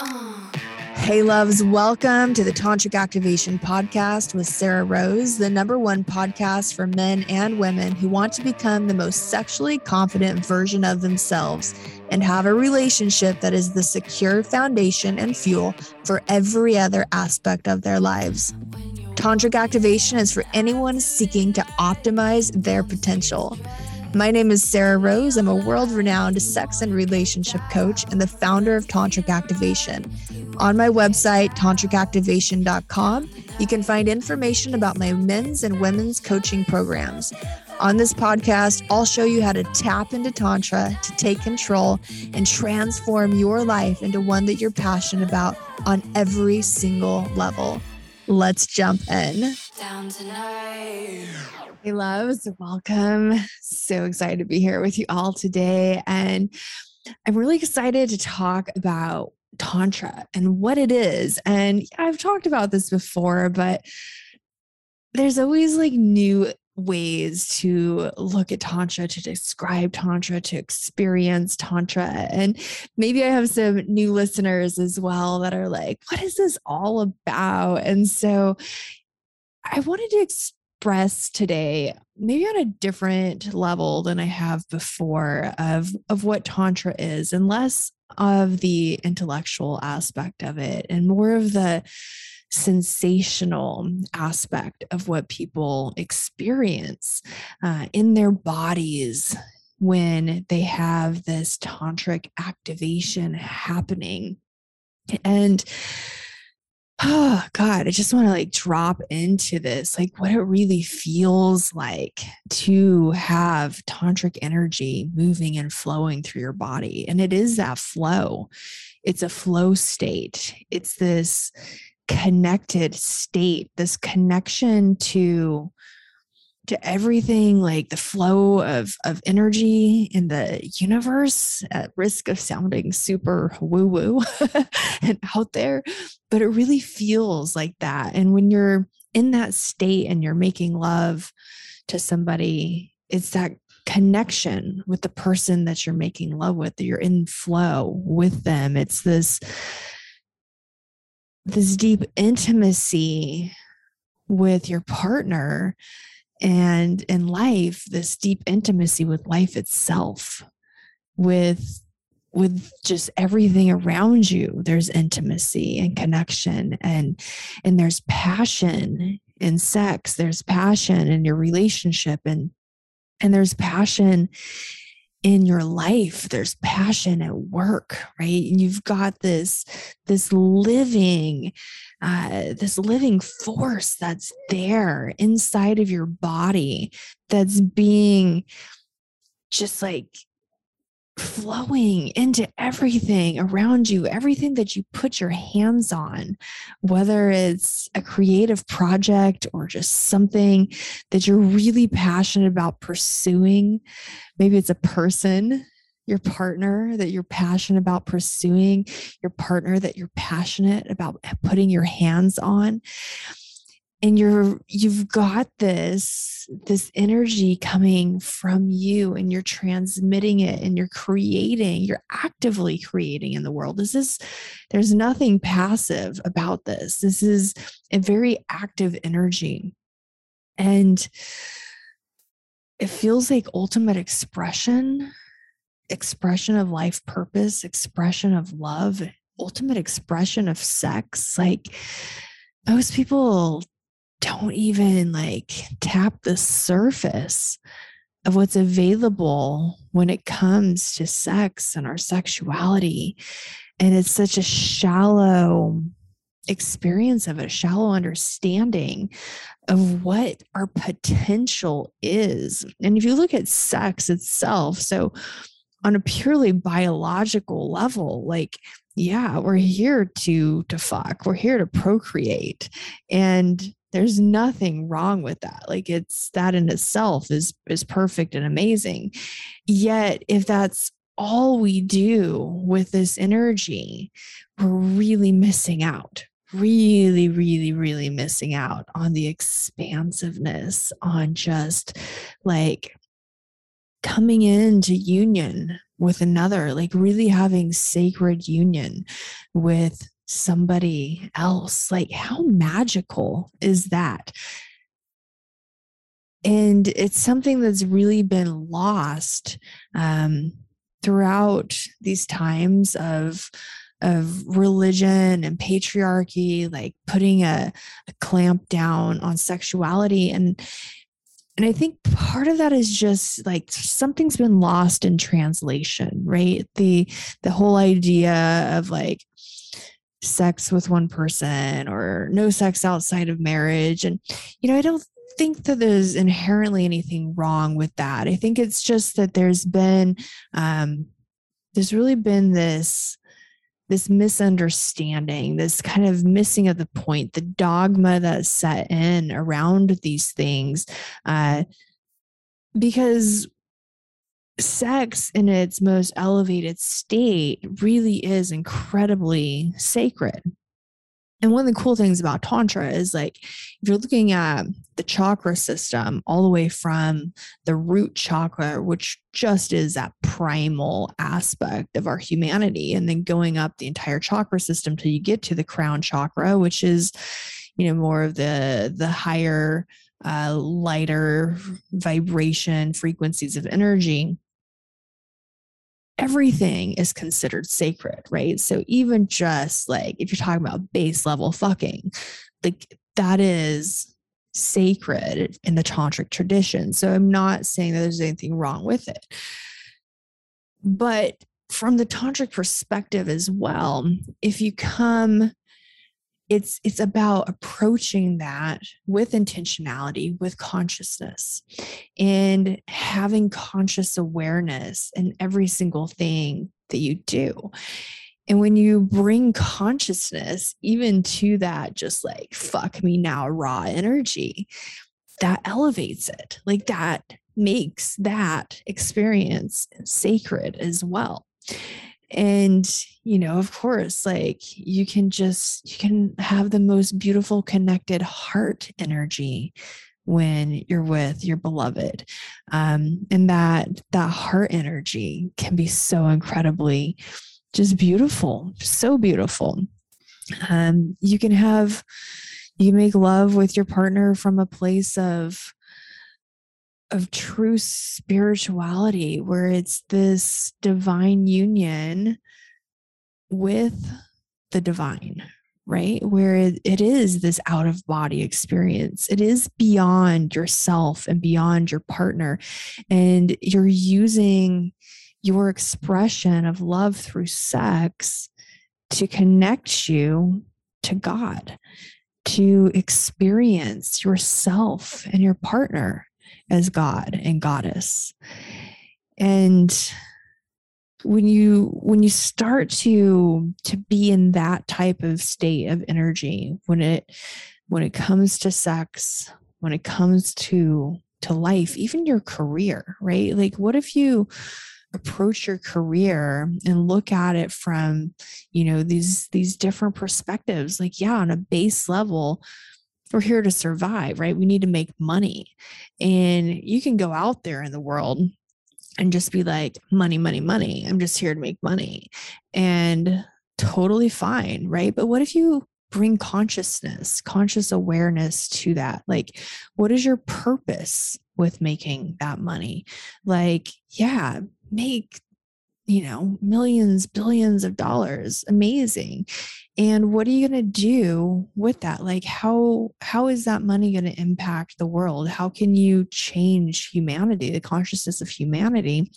Hey, loves, welcome to the Tantric Activation Podcast with Sarrah Rose, the number one podcast for men and women who want to become the most sexually confident version of themselves and have a relationship that is the secure foundation and fuel for every other aspect of their lives. Tantric Activation is for anyone seeking to optimize their potential. My name is Sarrah Rose. I'm a world renowned sex and relationship coach and the founder of Tantric Activation. On my website, tantricactivation.com, you can find information about my men's and women's coaching programs. On this podcast, I'll show you how to tap into Tantra to take control and transform your life into one that you're passionate about on every single level. Let's jump in. Hey, loves, welcome. So excited to be here with you all today. And I'm really excited to talk about Tantra and what it is. And I've talked about this before, but there's always like new ways to look at tantra to describe tantra to experience tantra and maybe i have some new listeners as well that are like what is this all about and so i wanted to express today maybe on a different level than i have before of of what tantra is and less of the intellectual aspect of it and more of the sensational aspect of what people experience uh, in their bodies when they have this tantric activation happening. And oh god i just want to like drop into this like what it really feels like to have tantric energy moving and flowing through your body and it is that flow. It's a flow state. It's this connected state this connection to to everything like the flow of of energy in the universe at risk of sounding super woo woo and out there but it really feels like that. And when you're in that state and you're making love to somebody it's that connection with the person that you're making love with that you're in flow with them. It's this this deep intimacy with your partner and in life this deep intimacy with life itself with with just everything around you there's intimacy and connection and and there's passion in sex there's passion in your relationship and and there's passion in your life there's passion at work right? You've got this this living uh, this living force that's there inside of your body that's being just like flowing into everything around you, everything that you put your hands on, whether it's a creative project or just something that you're really passionate about pursuing. Maybe it's a person, your partner that you're passionate about pursuing, your partner that you're passionate about putting your hands on and you're you've got this this energy coming from you and you're transmitting it and you're creating you're actively creating in the world. This is there's nothing passive about this. This is a very active energy. And it feels like ultimate expression expression of life purpose expression of love ultimate expression of sex. Like most people don't even like tap the surface of what's available when it comes to sex and our sexuality. And it's such a shallow experience of it, a shallow understanding of what our potential is. And if you look at sex itself, so on a purely biological level, like yeah, we're here to to fuck. We're here to procreate. And there's nothing wrong with that. Like it's that in itself is is perfect and amazing. Yet if that's all we do with this energy we're really missing out. Really really really missing out on the expansiveness on just like coming into union with another, like really having sacred union with somebody else. Like, how magical is that? And it's something that's really been lost um, throughout these times of of religion and patriarchy like putting a, a clamp down on sexuality and and i think part of that is just like something's been lost in translation right the the whole idea of like sex with one person or no sex outside of marriage and you know i don't think that there's inherently anything wrong with that i think it's just that there's been um there's really been this this misunderstanding, this kind of missing of the point, the dogma that's set in around these things. Uh, because sex in its most elevated state really is incredibly sacred. And one of the cool things about Tantra is like, if you're looking at the chakra system, all the way from the root chakra, which just is that primal aspect of our humanity, and then going up the entire chakra system till you get to the crown chakra, which is, you know, more of the the higher, uh, lighter vibration frequencies of energy everything is considered sacred, right? So even just like if you're talking about base level fucking, like that is sacred in the tantric tradition. So I'm not saying that there's anything wrong with it. But from the tantric perspective as well, if you come it's it's about approaching that with intentionality with consciousness and having conscious awareness in every single thing that you do. And when you bring consciousness even to that just like fuck me now raw energy that elevates it. Like that makes that experience sacred as well and you know of course like you can just you can have the most beautiful connected heart energy when you're with your beloved. Um, and that that heart energy can be so incredibly just beautiful so beautiful. Um, you can have you make love with your partner from a place of of true spirituality where it's this divine union with the divine right? Where it, is this out of body experience. It is beyond yourself and beyond your partner. And you're using your expression of love through sex to connect you to god to experience yourself and your partner as God and goddess. And when you when you start to to be in that type of state of energy when it when it comes to sex when it comes to to life even your career right like what if you approach your career and look at it from you know these these different perspectives like yeah on a base level we're here to survive, right? We need to make money. And you can go out there in the world and just be like, money, money, money. I'm just here to make money. And totally fine, right? But what if you bring consciousness, conscious awareness to that? Like, what is your purpose with making that money? Like, yeah, make you know, millions, billions of dollars. Amazing. And what are you going to do with that? Like how how is that money going to impact the world? How can you change humanity, the consciousness of humanity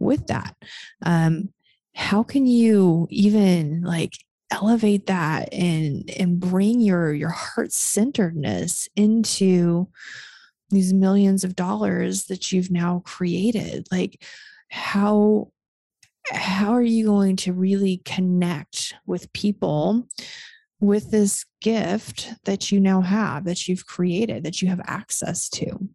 with that? Um how can you even like elevate that and and bring your your heart centeredness into these millions of dollars that you've now created like how how are you going to really connect with people with this gift that you now have, that you've created, that you have access to?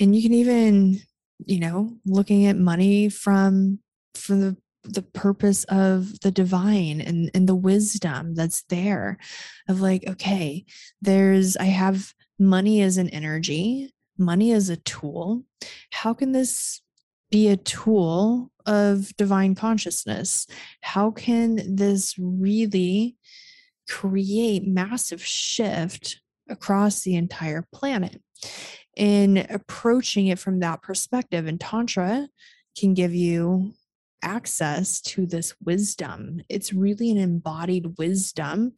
And you can even, you know, looking at money from from the the purpose of the divine and, and the wisdom that's there of like, okay, there's I have money as an energy, money as a tool. How can this be a tool of divine consciousness? How can this really create massive shift across the entire planet? In approaching it from that perspective, and Tantra can give you access to this wisdom. It's really an embodied wisdom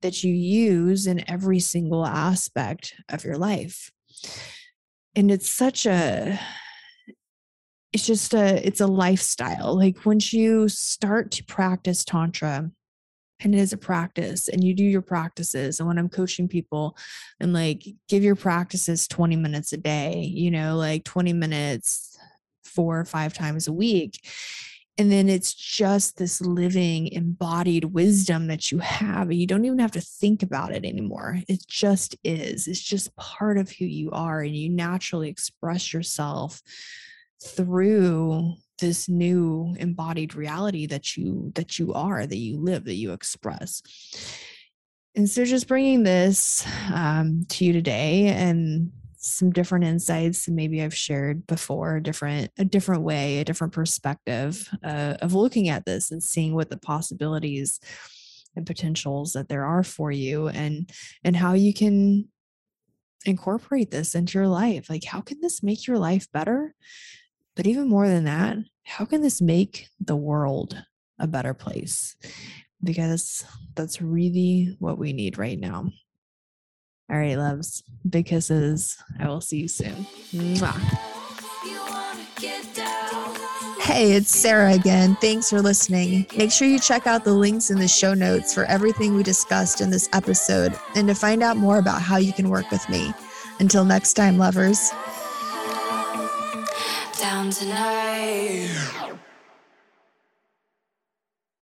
that you use in every single aspect of your life. And it's such a it's just a it's a lifestyle. Like once you start to practice tantra and it is a practice and you do your practices and when i'm coaching people and like give your practices 20 minutes a day you know like 20 minutes four or five times a week and then it's just this living embodied wisdom that you have you don't even have to think about it anymore it just is it's just part of who you are and you naturally express yourself through this new embodied reality that you that you are that you live that you express and so just bringing this um, to you today and some different insights maybe I've shared before, a different a different way, a different perspective uh, of looking at this and seeing what the possibilities and potentials that there are for you and and how you can incorporate this into your life. Like how can this make your life better? But even more than that, how can this make the world a better place? Because that's really what we need right now. All right, loves. Big kisses. I will see you soon. Mwah. Hey, it's Sarrah again. Thanks for listening. Make sure you check out the links in the show notes for everything we discussed in this episode and to find out more about how you can work with me. Until next time, lovers. Tonight.